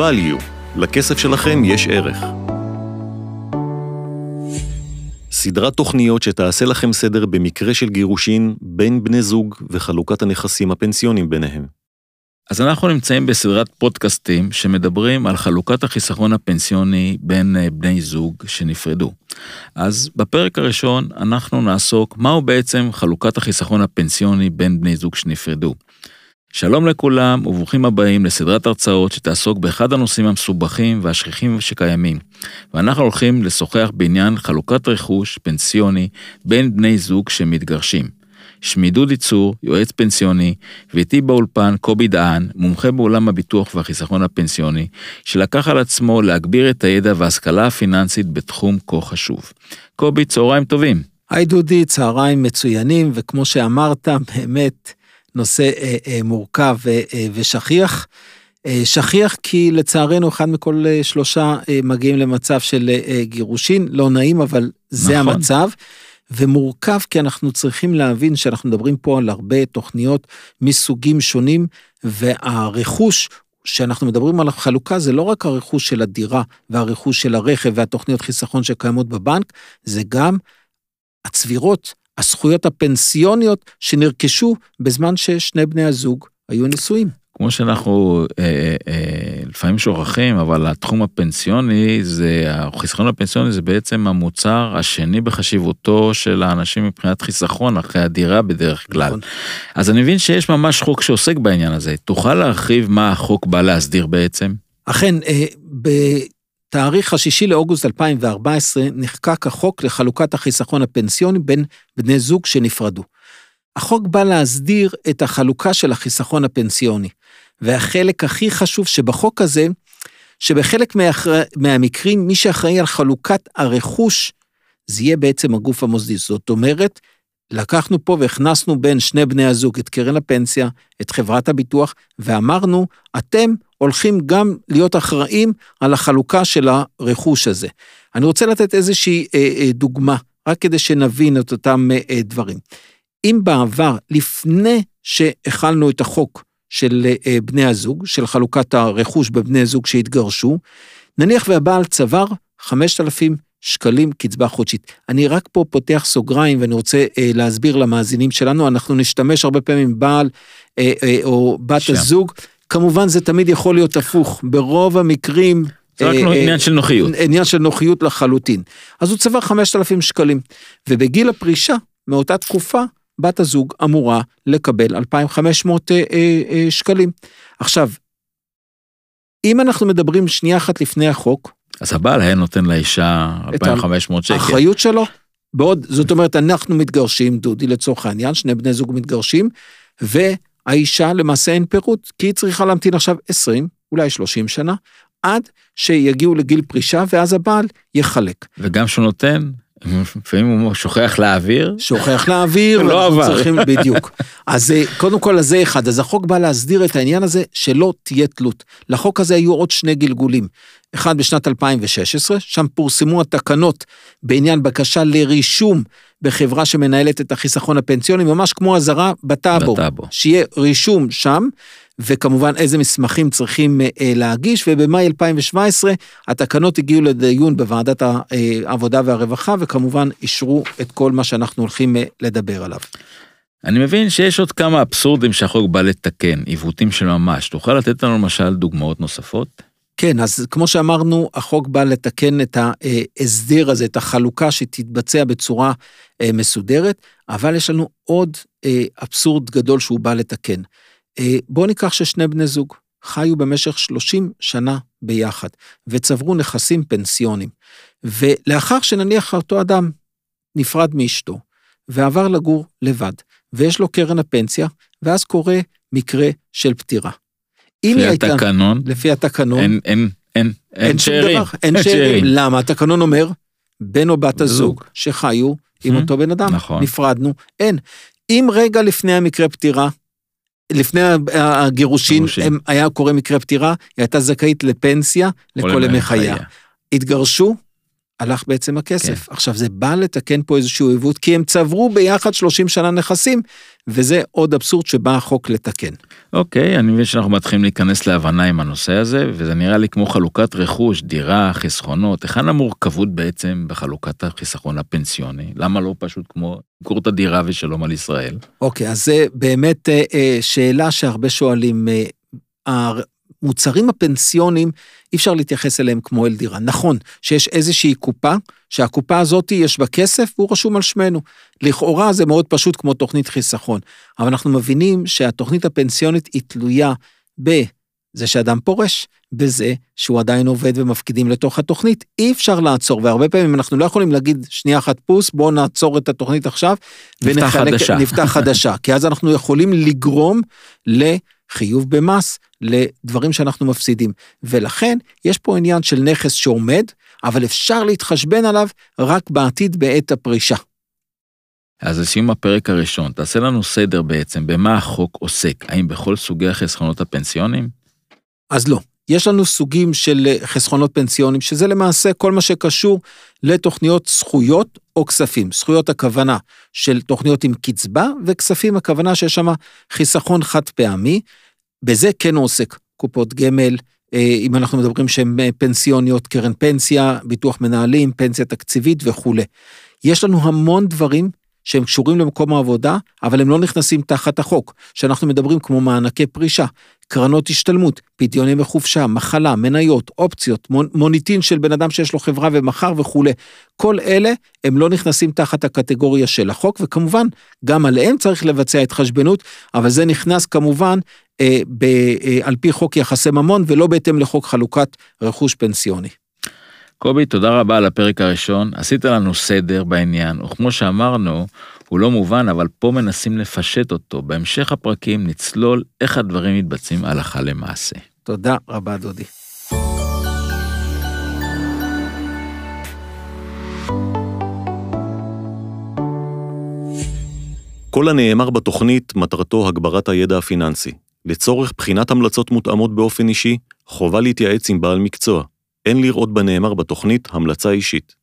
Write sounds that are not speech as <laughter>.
value. לכסף שלכם יש ערך. סדרת תוכניות שתעשה לכם סדר במקרה של גירושין בין בני זוג וחלוקת הנכסים הפנסיונים ביניהם. אז אנחנו נמצאים בסדרת פודקאסטים שמדברים על חלוקת החיסכון הפנסיוני בין אה, בני זוג שנפרדו. אז בפרק הראשון אנחנו נעסוק מהו בעצם חלוקת החיסכון הפנסיוני בין בני זוג שנפרדו. שלום לכולם וברוכים הבאים לסדרת הרצאות שתעסוק באחד הנושאים המסובכים והשכיחים שקיימים. ואנחנו הולכים לשוחח בעניין חלוקת רכוש פנסיוני בין בני זוג שמתגרשים. שמי דודי צור, יועץ פנסיוני, ואיתי באולפן קובי דהן, מומחה בעולם הביטוח והחיסכון הפנסיוני, שלקח על עצמו להגביר את הידע וההשכלה הפיננסית בתחום כה חשוב. קובי, צהריים טובים. היי דודי, צהריים מצוינים, וכמו שאמרת, באמת נושא אה, אה, מורכב אה, אה, ושכיח. אה, שכיח כי לצערנו אחד מכל אה, שלושה אה, מגיעים למצב של אה, גירושין, לא נעים, אבל זה נכון. המצב. ומורכב כי אנחנו צריכים להבין שאנחנו מדברים פה על הרבה תוכניות מסוגים שונים, והרכוש שאנחנו מדברים על החלוקה זה לא רק הרכוש של הדירה והרכוש של הרכב והתוכניות חיסכון שקיימות בבנק, זה גם הצבירות, הזכויות הפנסיוניות שנרכשו בזמן ששני בני הזוג היו נשואים. כמו שאנחנו אה, אה, לפעמים שוכחים, אבל התחום הפנסיוני, זה, החיסכון הפנסיוני זה בעצם המוצר השני בחשיבותו של האנשים מבחינת חיסכון אחרי הדירה בדרך כלל. נכון. אז אני מבין שיש ממש חוק שעוסק בעניין הזה. תוכל להרחיב מה החוק בא להסדיר בעצם? אכן, אה, בתאריך השישי לאוגוסט 2014 נחקק החוק לחלוקת החיסכון הפנסיוני בין בני זוג שנפרדו. החוק בא להסדיר את החלוקה של החיסכון הפנסיוני. והחלק הכי חשוב שבחוק הזה, שבחלק מהאחר... מהמקרים מי שאחראי על חלוקת הרכוש, זה יהיה בעצם הגוף המוסדי. זאת אומרת, לקחנו פה והכנסנו בין שני בני הזוג את קרן הפנסיה, את חברת הביטוח, ואמרנו, אתם הולכים גם להיות אחראים על החלוקה של הרכוש הזה. אני רוצה לתת איזושהי אה, אה, דוגמה, רק כדי שנבין את אותם אה, דברים. אם בעבר, לפני שהחלנו את החוק של אה, בני הזוג, של חלוקת הרכוש בבני זוג שהתגרשו, נניח והבעל צבר 5,000 שקלים קצבה חודשית. אני רק פה פותח סוגריים ואני רוצה אה, להסביר למאזינים שלנו, אנחנו נשתמש הרבה פעמים בעל אה, אה, או בת שם. הזוג, כמובן זה תמיד יכול להיות הפוך, ברוב המקרים... זה רק אה, עניין של נוחיות. עניין של נוחיות לחלוטין. אז הוא צבר 5,000 שקלים, ובגיל הפרישה, מאותה תקופה, בת הזוג אמורה לקבל 2,500 אה, אה, אה, שקלים. עכשיו, אם אנחנו מדברים שנייה אחת לפני החוק, אז הבעל היה נותן לאישה 2,500 שקל. האחריות שלו, בעוד, זאת אומרת, אנחנו מתגרשים, דודי לצורך העניין, שני בני זוג מתגרשים, והאישה למעשה אין פירוט, כי היא צריכה להמתין עכשיו 20, אולי 30 שנה, עד שיגיעו לגיל פרישה, ואז הבעל יחלק. וגם שהוא נותן, לפעמים הוא שוכח להעביר. שוכח להעביר, <laughs> לא עבר. צריכים, בדיוק. אז אה, קודם כל, אז זה אחד. אז החוק בא להסדיר את העניין הזה שלא תהיה תלות. לחוק הזה היו עוד שני גלגולים. אחד בשנת 2016, שם פורסמו התקנות בעניין בקשה לרישום בחברה שמנהלת את החיסכון הפנסיוני, ממש כמו אזהרה בטאבו. בטאבו. שיהיה רישום שם, וכמובן איזה מסמכים צריכים אה, אה, להגיש, ובמאי 2017 התקנות הגיעו לדיון בוועדת אה, העבודה והרווחה, וכמובן אישרו את כל מה שאנחנו הולכים לדבר עליו. אני מבין שיש עוד כמה אבסורדים שהחוק בא לתקן, עיוותים של ממש. תוכל לתת לנו למשל דוגמאות נוספות? כן, אז כמו שאמרנו, החוק בא לתקן את ההסדר הזה, את החלוקה שתתבצע בצורה מסודרת, אבל יש לנו עוד אבסורד גדול שהוא בא לתקן. אה, בואו ניקח ששני בני זוג חיו במשך 30 שנה ביחד, וצברו נכסים פנסיונים, ולאחר שנניח אותו אדם נפרד מאשתו, ועבר לגור לבד, ויש לו קרן הפנסיה, ואז קורה מקרה של פטירה. אם לפי היא הייתה- התקנון, לפי התקנון, אין, אין, אין, אין שאירים. אין שאירים. למה? התקנון אומר, בן או בת הזוג זוג. שחיו עם Mhm. אותו בן אדם, נכון. נפרדנו, אין. אם רגע לפני המקרה פטירה, לפני הגירושין, גירושין. הם- היה קורה מקרה פטירה, היא הייתה זכאית לפנסיה לכל ימי חייה. התגרשו, הלך בעצם הכסף. כן. עכשיו, זה בא לתקן פה איזשהו עיוות, כי הם צברו ביחד 30 שנה נכסים, וזה עוד אבסורד שבא החוק לתקן. אוקיי, אני מבין שאנחנו מתחילים להיכנס להבנה עם הנושא הזה, וזה נראה לי כמו חלוקת רכוש, דירה, חסכונות. היכן המורכבות בעצם בחלוקת החיסכון הפנסיוני? למה לא פשוט כמו למכור את הדירה ושלום על ישראל? אוקיי, אז זה באמת אה, אה, שאלה שהרבה שואלים. המוצרים הפנסיוניים, אי אפשר להתייחס אליהם כמו אל דירה. נכון שיש איזושהי קופה, שהקופה הזאת יש בה כסף והוא רשום על שמנו. לכאורה זה מאוד פשוט כמו תוכנית חיסכון, אבל אנחנו מבינים שהתוכנית הפנסיונית היא תלויה בזה שאדם פורש, בזה שהוא עדיין עובד ומפקידים לתוך התוכנית. אי אפשר לעצור, והרבה פעמים אנחנו לא יכולים להגיד שנייה אחת פוס, בואו נעצור את התוכנית עכשיו, נפתח ונחלק, חדשה. נפתח חדשה, כי אז אנחנו יכולים לגרום ל... חיוב במס לדברים שאנחנו מפסידים. ולכן יש פה עניין של נכס שעומד, אבל אפשר להתחשבן עליו רק בעתיד בעת הפרישה. אז לסיום הפרק הראשון, תעשה לנו סדר בעצם במה החוק עוסק, האם בכל סוגי החסכונות הפנסיונים? אז לא. יש לנו סוגים של חסכונות פנסיונים, שזה למעשה כל מה שקשור לתוכניות זכויות או כספים. זכויות הכוונה של תוכניות עם קצבה, וכספים הכוונה שיש שם חיסכון חד פעמי. בזה כן עוסק קופות גמל, אה, אם אנחנו מדברים שהן אה, פנסיוניות, קרן פנסיה, ביטוח מנהלים, פנסיה תקציבית וכולי. יש לנו המון דברים שהם קשורים למקום העבודה, אבל הם לא נכנסים תחת החוק. שאנחנו מדברים כמו מענקי פרישה, קרנות השתלמות, פדיון ימי חופשה, מחלה, מניות, אופציות, מוניטין של בן אדם שיש לו חברה ומחר וכולי. כל אלה הם לא נכנסים תחת הקטגוריה של החוק, וכמובן, גם עליהם צריך לבצע התחשבנות, אבל זה נכנס כמובן אה, ב, אה, על פי חוק יחסי ממון ולא בהתאם לחוק חלוקת רכוש פנסיוני. קובי, תודה רבה על הפרק הראשון, עשית לנו סדר בעניין, וכמו שאמרנו, הוא לא מובן, אבל פה מנסים לפשט אותו. בהמשך הפרקים נצלול איך הדברים מתבצעים הלכה למעשה. תודה רבה, דודי. כל הנאמר בתוכנית מטרתו הגברת הידע הפיננסי. לצורך בחינת המלצות מותאמות באופן אישי, חובה להתייעץ עם בעל מקצוע. אין לראות בנאמר בתוכנית המלצה אישית.